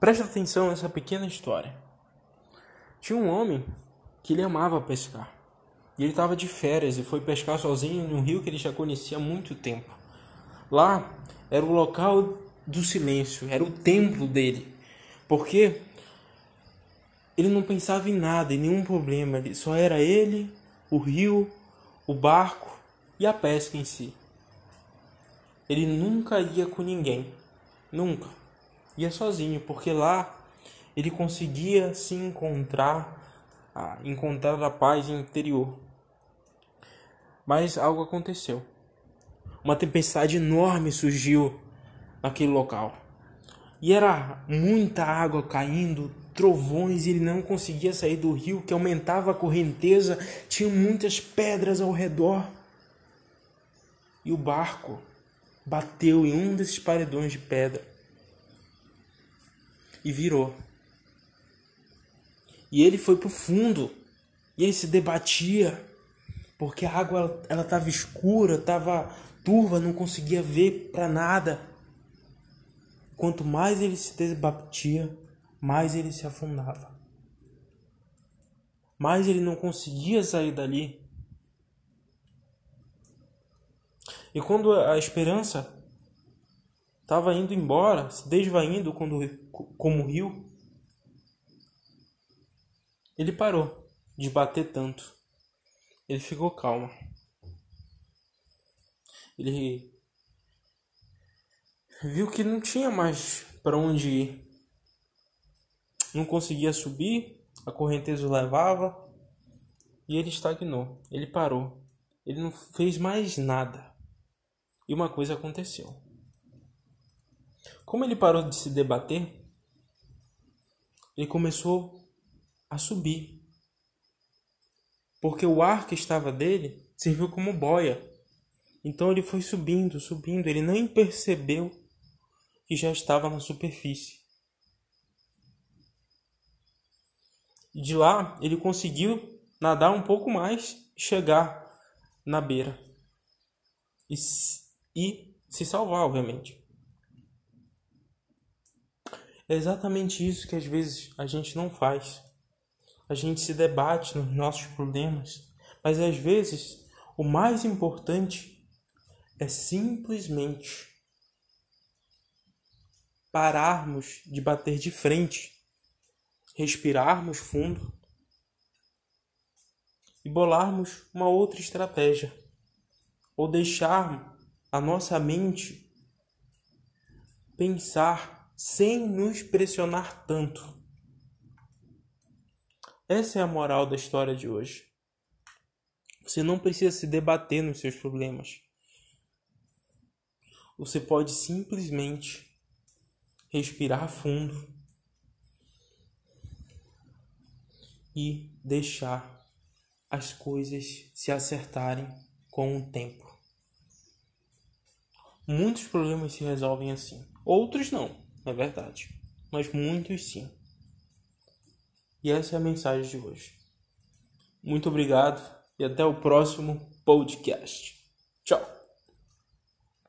Presta atenção nessa pequena história. Tinha um homem que ele amava pescar. E ele estava de férias e foi pescar sozinho num rio que ele já conhecia há muito tempo. Lá era o local do silêncio, era o templo dele. Porque ele não pensava em nada, em nenhum problema, só era ele, o rio, o barco e a pesca em si. Ele nunca ia com ninguém, nunca. Ia sozinho, porque lá ele conseguia se encontrar, encontrar a paz interior. Mas algo aconteceu. Uma tempestade enorme surgiu naquele local. E era muita água caindo, trovões, e ele não conseguia sair do rio, que aumentava a correnteza, tinha muitas pedras ao redor. E o barco bateu em um desses paredões de pedra e virou. E ele foi para o fundo e ele se debatia porque a água ela estava escura, estava turva, não conseguia ver para nada. Quanto mais ele se debatia, mais ele se afundava. Mais ele não conseguia sair dali. E quando a esperança estava indo embora, se desvaindo como rio, ele parou de bater tanto. Ele ficou calmo. Ele viu que não tinha mais para onde ir. Não conseguia subir, a correnteza o levava e ele estagnou. Ele parou. Ele não fez mais nada. E uma coisa aconteceu. Como ele parou de se debater, ele começou a subir. Porque o ar que estava dele serviu como boia. Então ele foi subindo, subindo, ele nem percebeu que já estava na superfície. De lá ele conseguiu nadar um pouco mais e chegar na beira. E, e se salvar, obviamente. É exatamente isso que às vezes a gente não faz. A gente se debate nos nossos problemas, mas às vezes o mais importante é simplesmente pararmos de bater de frente, respirarmos fundo e bolarmos uma outra estratégia, ou deixar a nossa mente pensar sem nos pressionar tanto. Essa é a moral da história de hoje. Você não precisa se debater nos seus problemas. Você pode simplesmente respirar fundo e deixar as coisas se acertarem com o tempo. Muitos problemas se resolvem assim, outros não é verdade. Mas muitos sim. E essa é a mensagem de hoje. Muito obrigado e até o próximo podcast. Tchau.